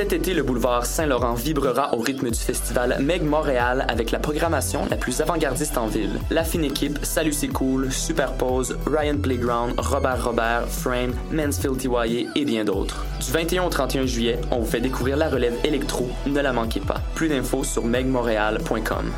Cet été, le boulevard Saint-Laurent vibrera au rythme du festival Meg Montréal avec la programmation la plus avant-gardiste en ville. La fine équipe, Salut c'est cool, Superpose, Ryan Playground, Robert Robert, Frame, Mansfield TYA et bien d'autres. Du 21 au 31 juillet, on vous fait découvrir la relève électro, ne la manquez pas. Plus d'infos sur megmontréal.com.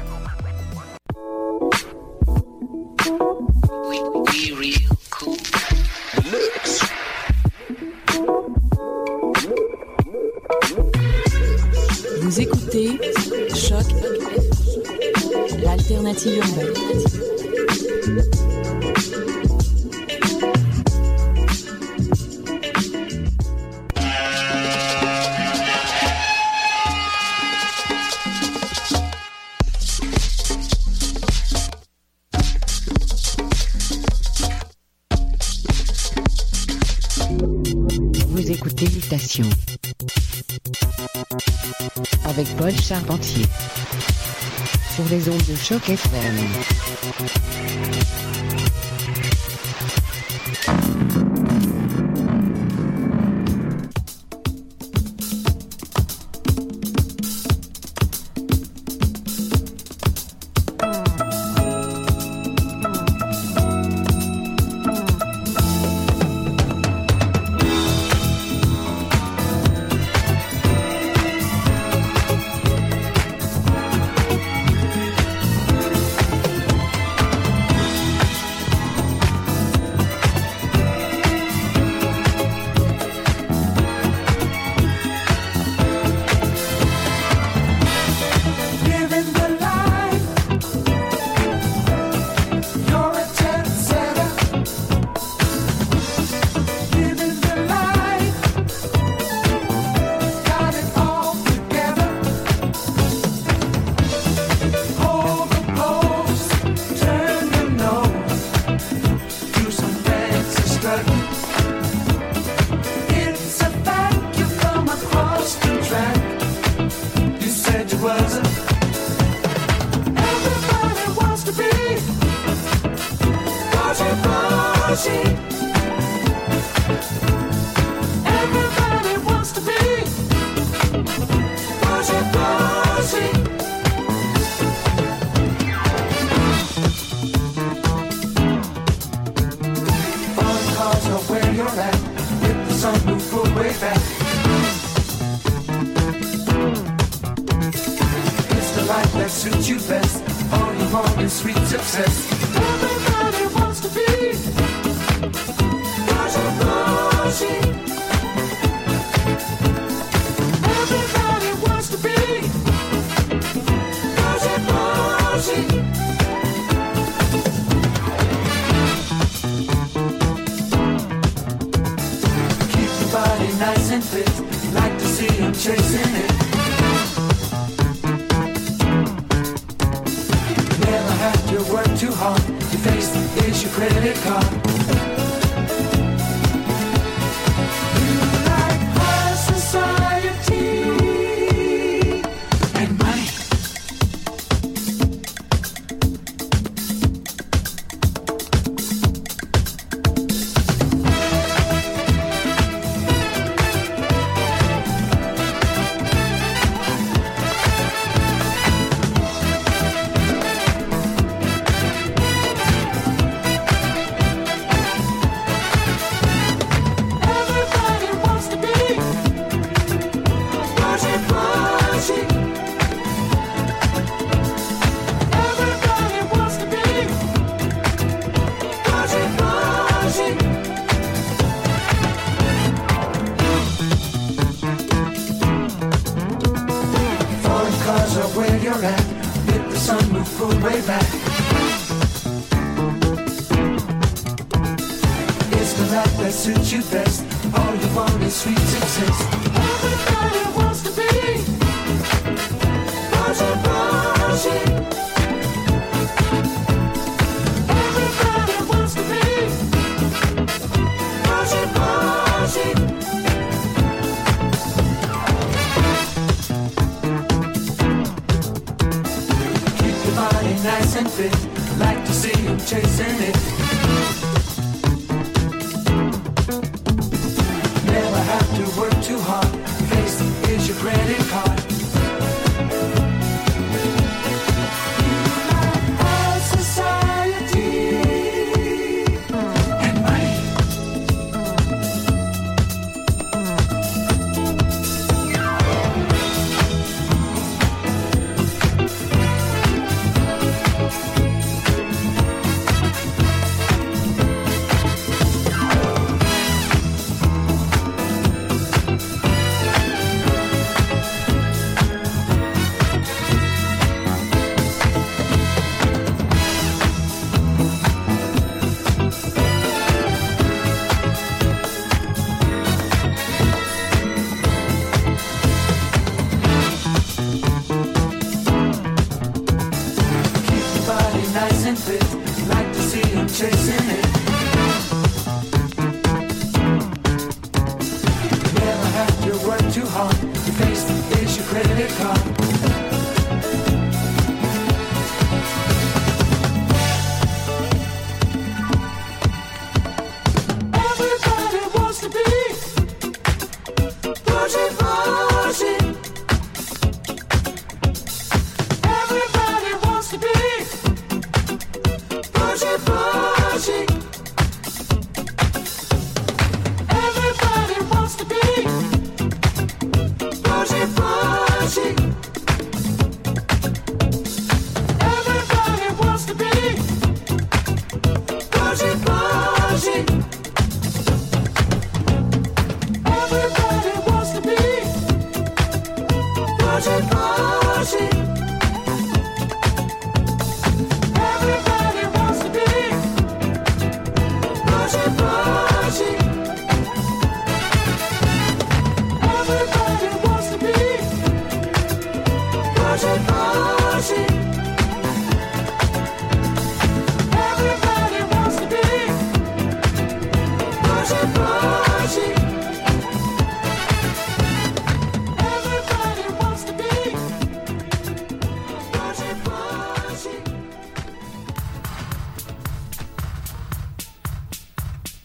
Look at them.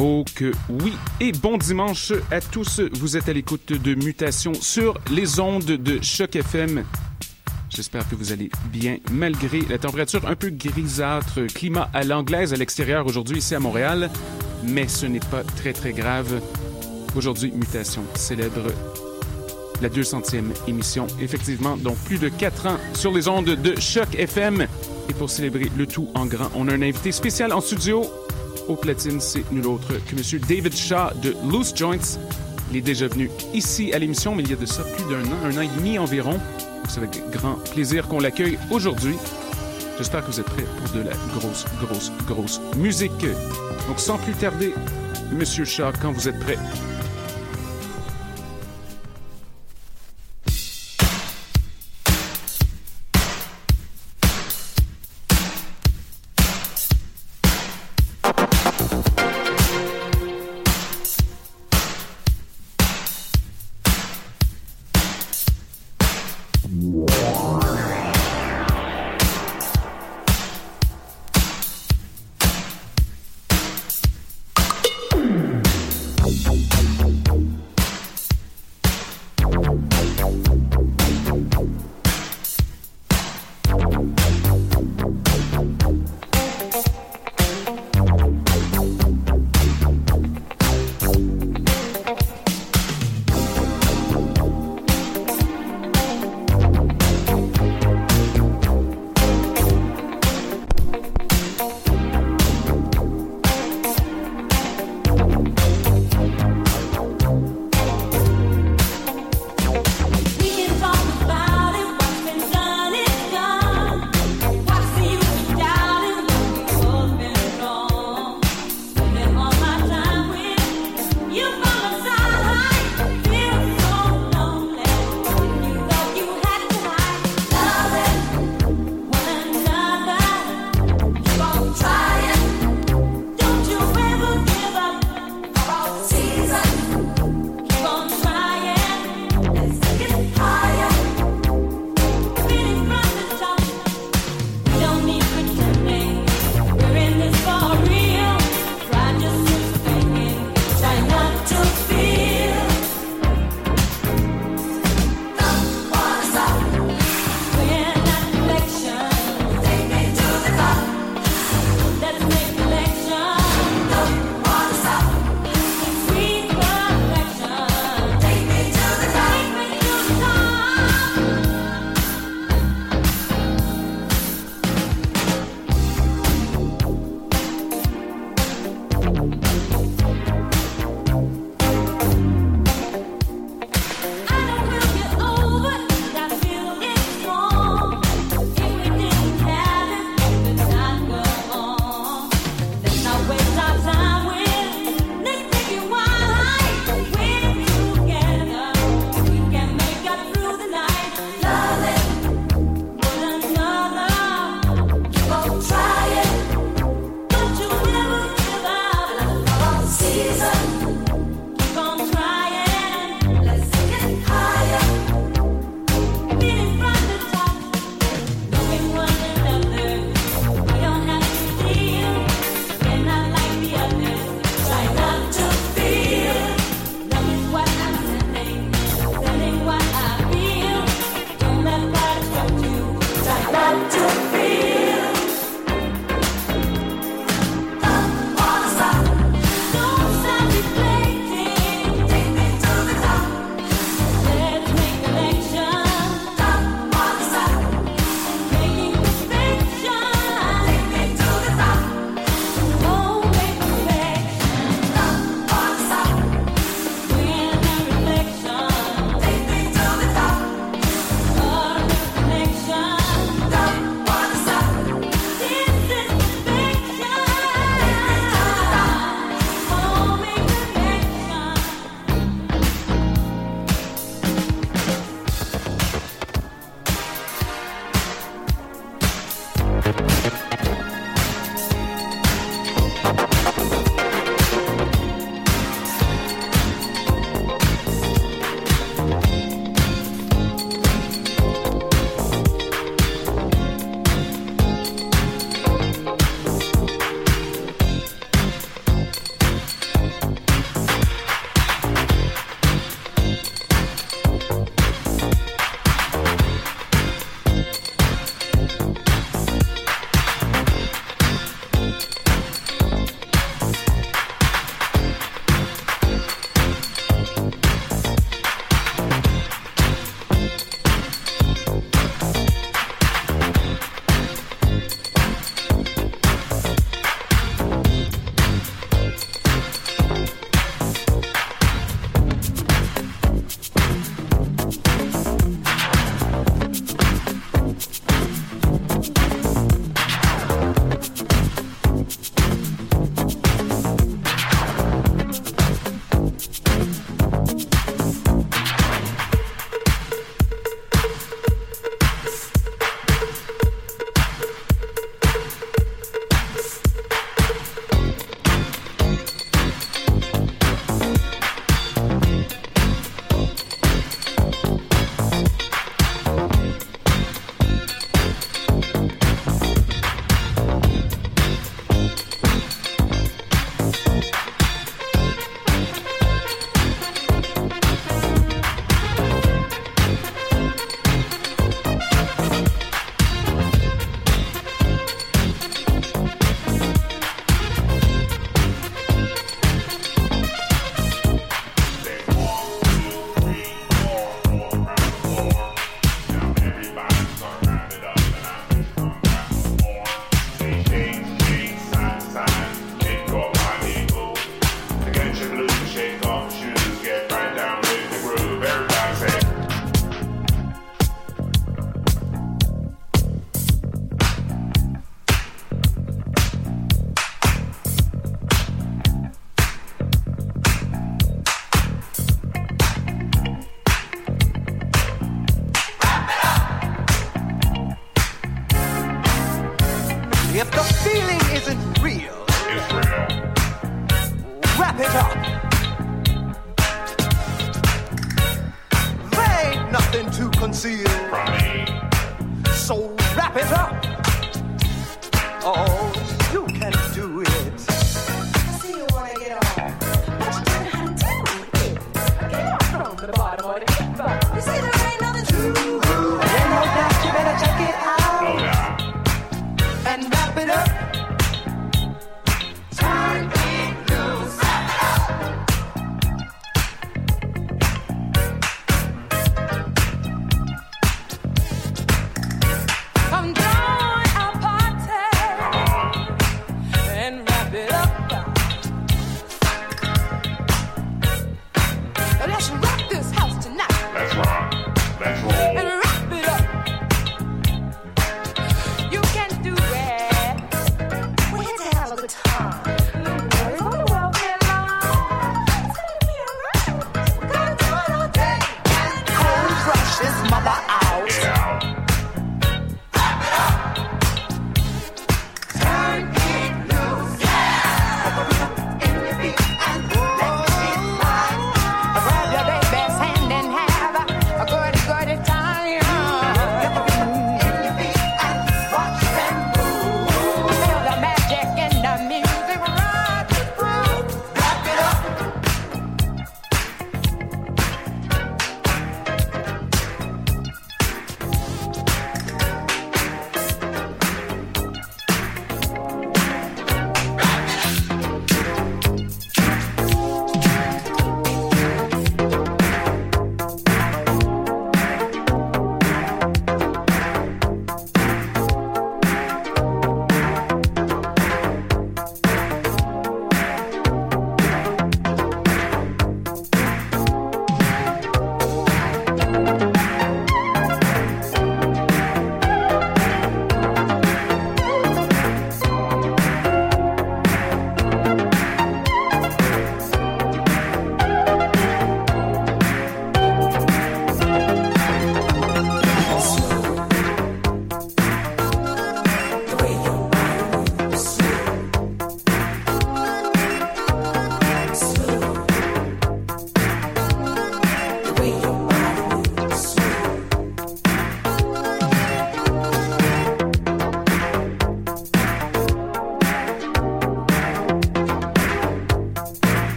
Oui et bon dimanche à tous. Vous êtes à l'écoute de Mutation sur les ondes de Choc FM. J'espère que vous allez bien malgré la température un peu grisâtre, climat à l'anglaise à l'extérieur aujourd'hui ici à Montréal, mais ce n'est pas très très grave. Aujourd'hui, Mutation célèbre la 200e émission. Effectivement, donc plus de 4 ans sur les ondes de Choc FM. Et pour célébrer le tout en grand, on a un invité spécial en studio, au platine, c'est nul autre que M. David Shaw de Loose Joints. Il est déjà venu ici à l'émission, mais il y a de ça plus d'un an, un an et demi environ. C'est avec grand plaisir qu'on l'accueille aujourd'hui. J'espère que vous êtes prêts pour de la grosse, grosse, grosse musique. Donc sans plus tarder, Monsieur Shaw, quand vous êtes prêt,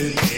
good.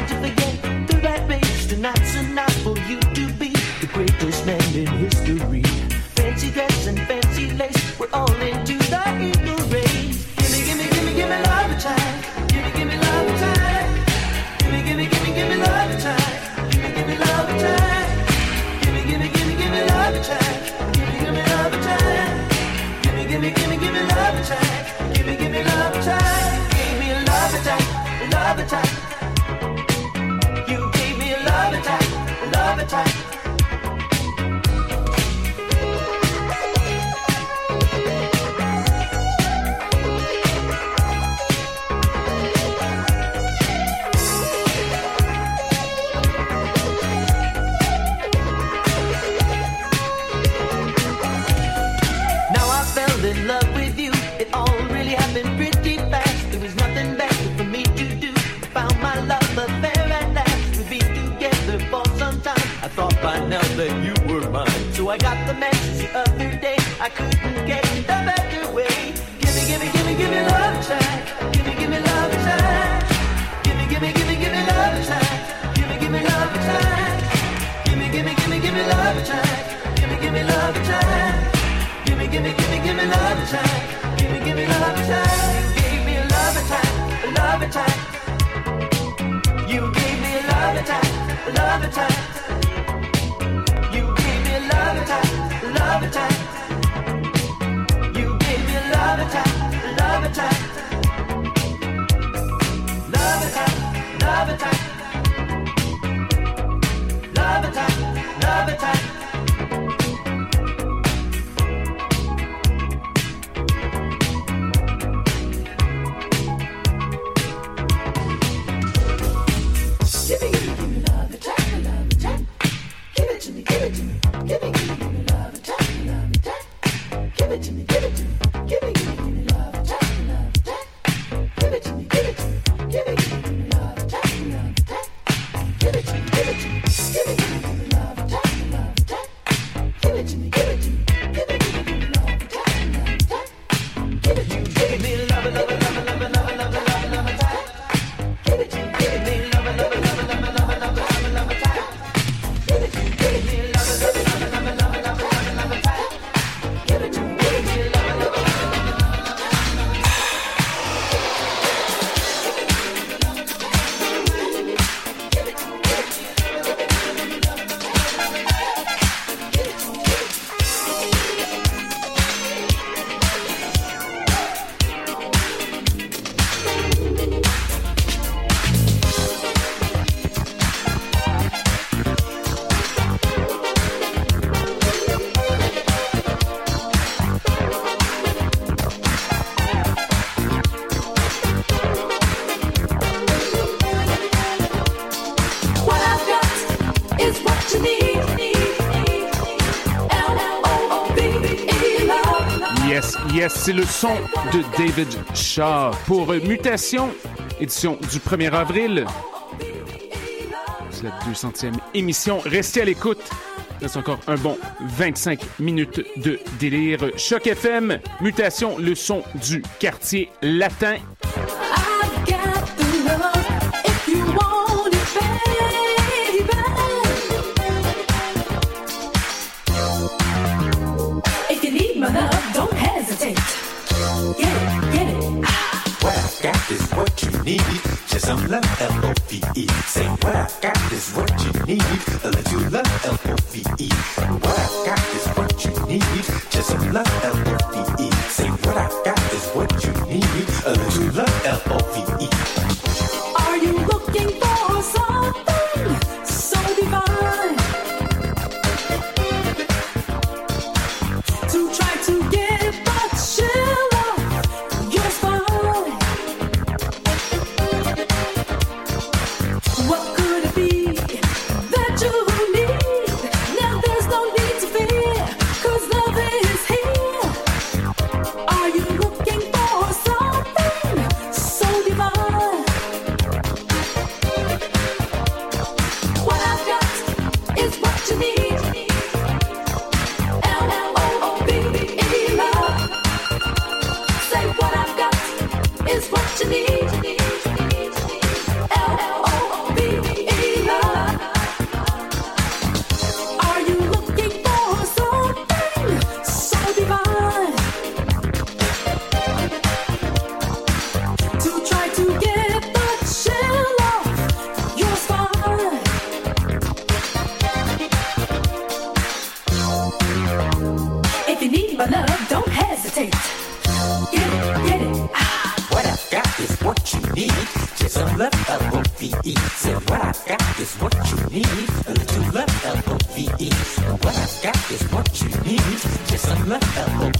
to forget the bad ways, Tonight's enough for you to be the greatest man in history. Love attack, love attack. C'est le son de David Shaw pour euh, Mutation, édition du 1er avril. C'est la 200e émission. Restez à l'écoute. Il reste encore un bon 25 minutes de délire. Choc FM, Mutation, le son du quartier latin love L-O-V-E. Say what I got is what you need. Let you love L-O-V-E.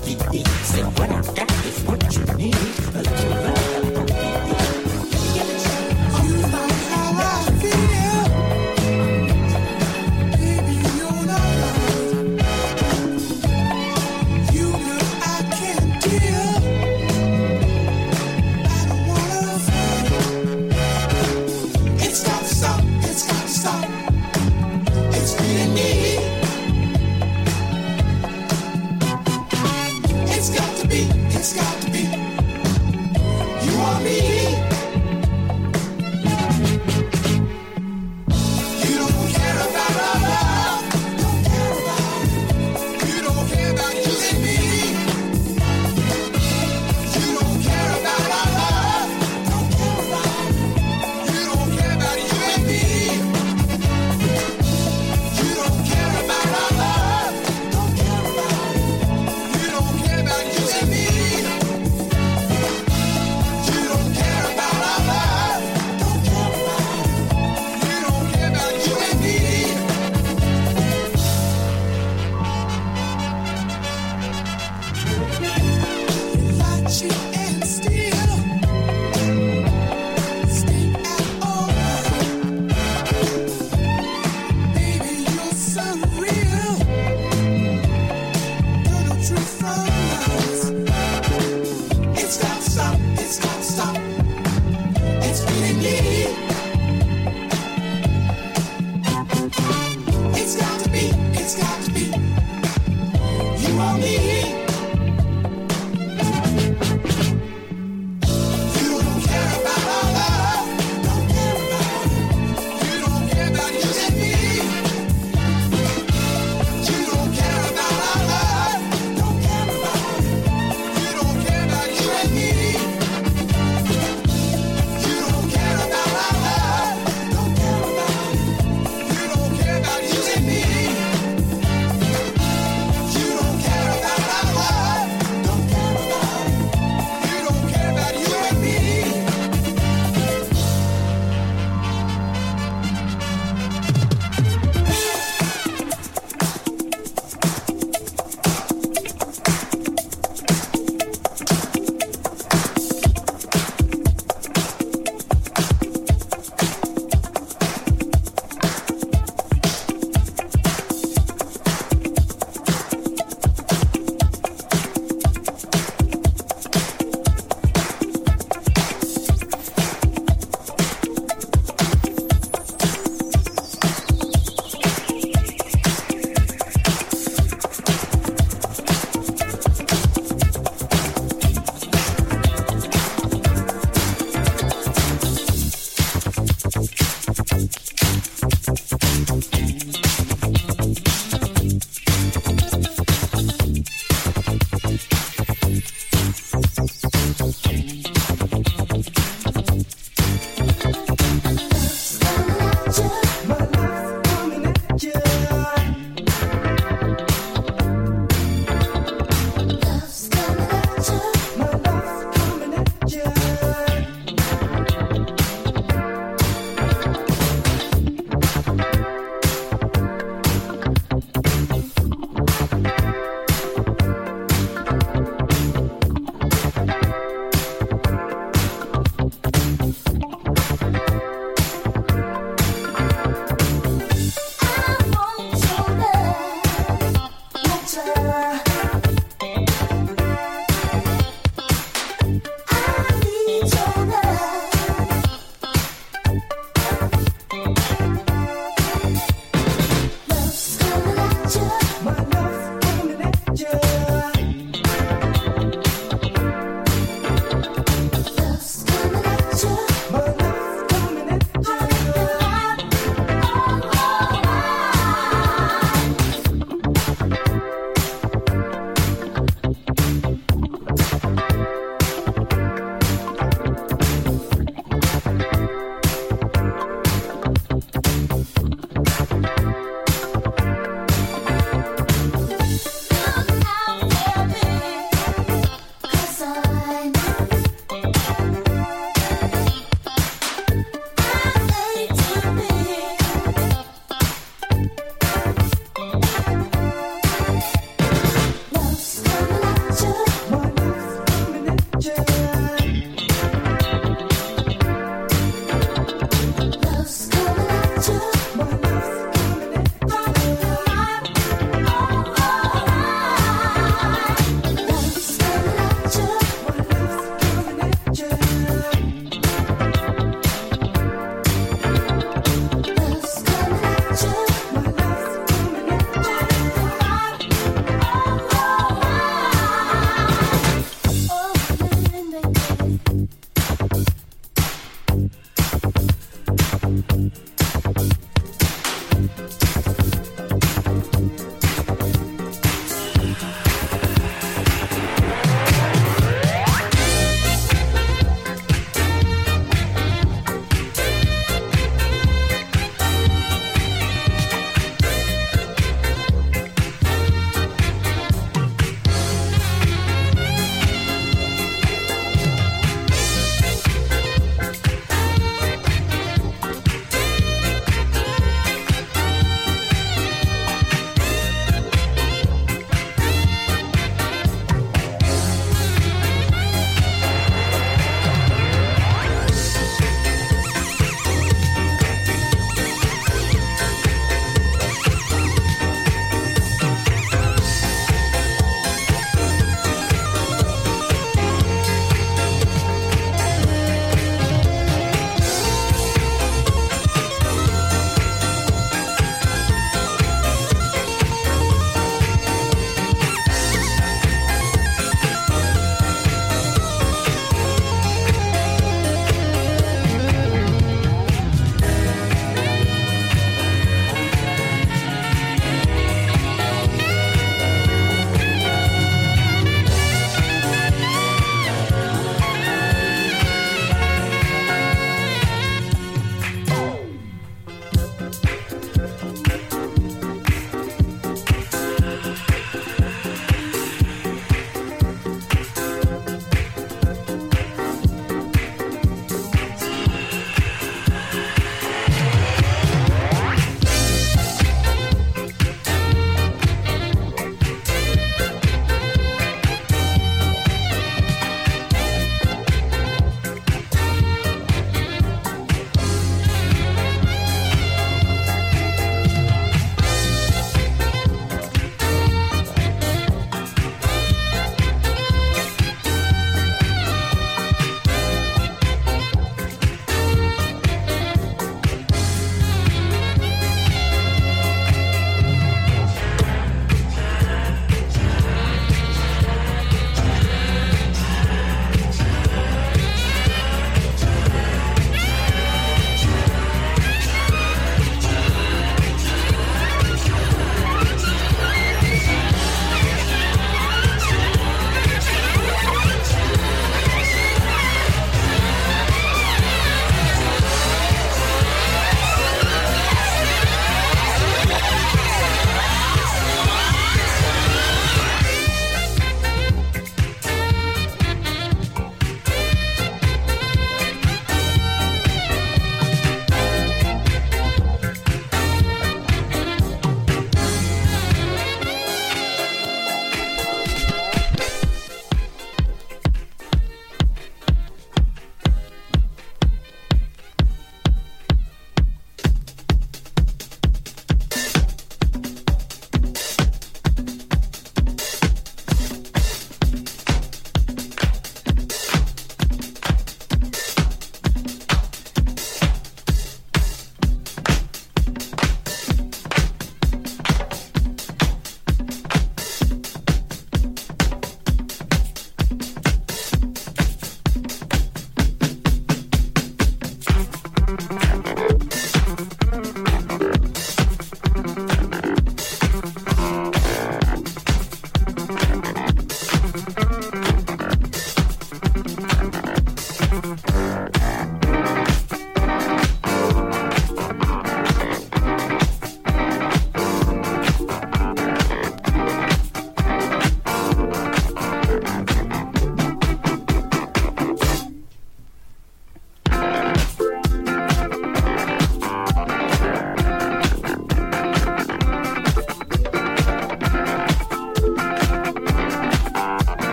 See Say what I got is what you need.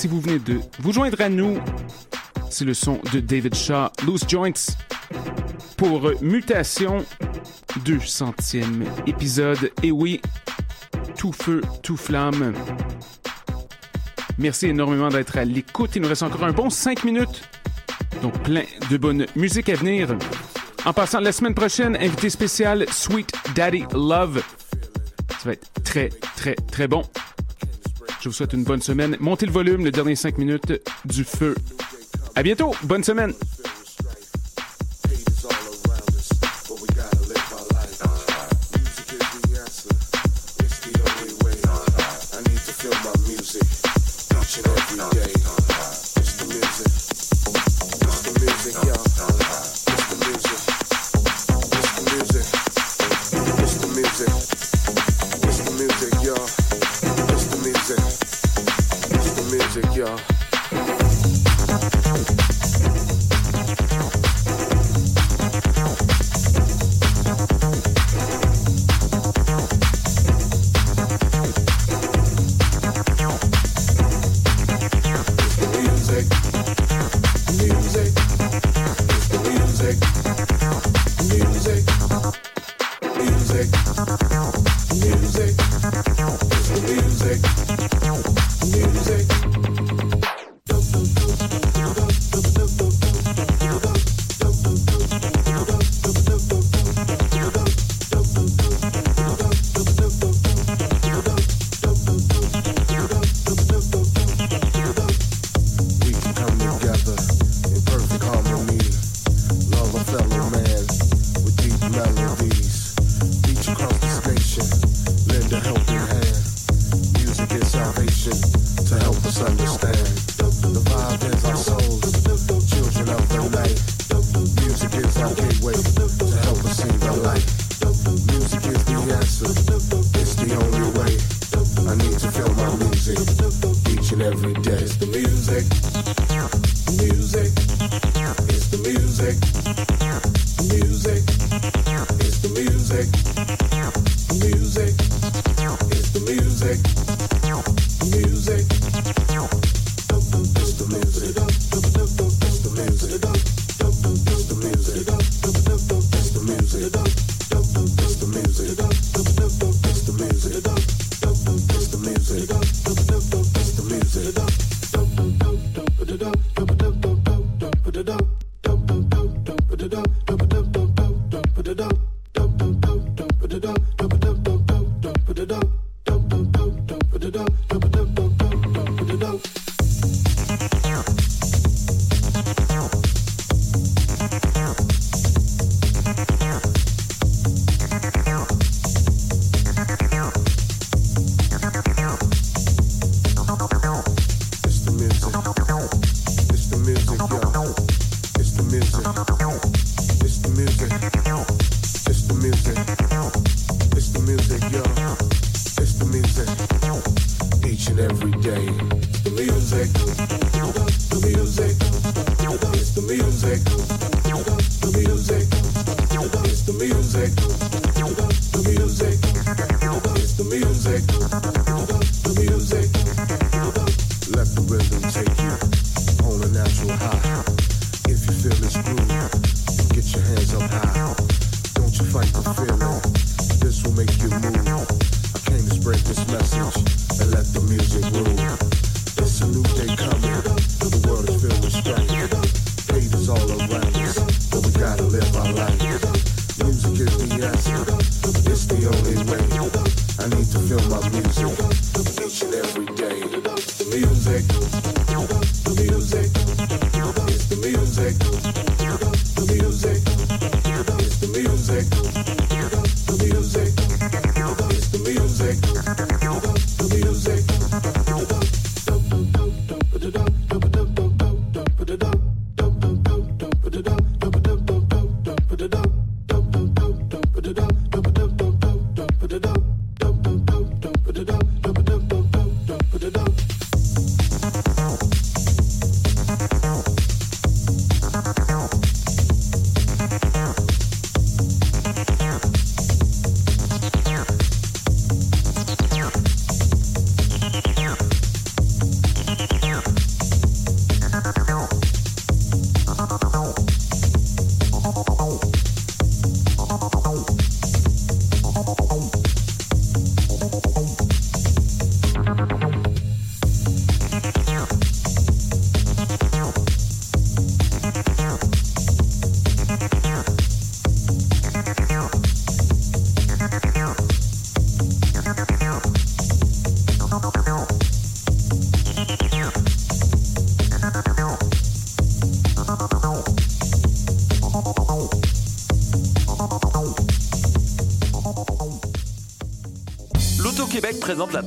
si vous venez de vous joindre à nous. C'est le son de David Shaw, Loose Joints, pour Mutation, 200e épisode. Et oui, tout feu, tout flamme. Merci énormément d'être à l'écoute. Il nous reste encore un bon 5 minutes. Donc plein de bonne musique à venir. En passant, la semaine prochaine, invité spécial Sweet Daddy Love. Ça va être très, très, très bon. Je vous souhaite une bonne semaine. Montez le volume, les dernières cinq minutes du feu. À bientôt. Bonne semaine.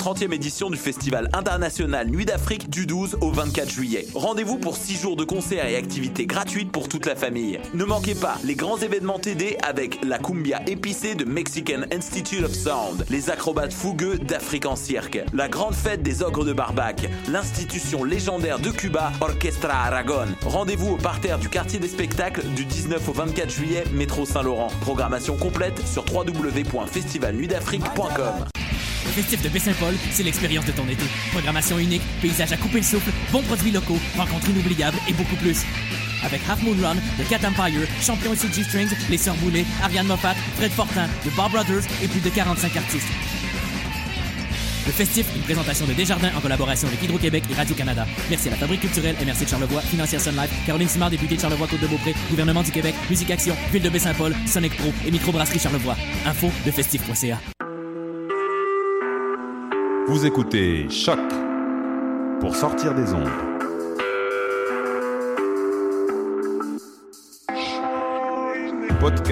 30e édition du Festival international Nuit d'Afrique du 12 au 24 juillet. Rendez-vous pour 6 jours de concerts et activités gratuites pour toute la famille. Ne manquez pas les grands événements TD avec la cumbia épicée de Mexican Institute of Sound, les acrobates fougueux d'Afrique en cirque, la grande fête des ogres de Barbac, l'institution légendaire de Cuba, Orchestra Aragon. Rendez-vous au parterre du quartier des spectacles du 19 au 24 juillet, métro Saint-Laurent. Programmation complète sur www.festivalnuitdafrique.com. Festif de Baie-Saint-Paul, c'est l'expérience de ton été. Programmation unique, paysage à couper le souffle, bons produits locaux, rencontres inoubliables et beaucoup plus. Avec Half Moon Run, The Cat Empire, Champion et G Strings, Les Sœurs Boulay, Ariane Moffat, Fred Fortin, The Bar Brothers et plus de 45 artistes. Le festif, une présentation de Desjardins en collaboration avec Hydro-Québec et Radio-Canada. Merci à la Fabrique culturelle MRC de Charlevoix, Financière Sun Life, Caroline Simard, députée de Charlevoix-Côte-de-Beaupré, Gouvernement du Québec, Musique Action, Ville de Baie-Saint-Paul, Sonic Pro et Microbrasserie Charlevoix. Info de festif.ca. Vous écoutez Choc pour sortir des ondes. Podcast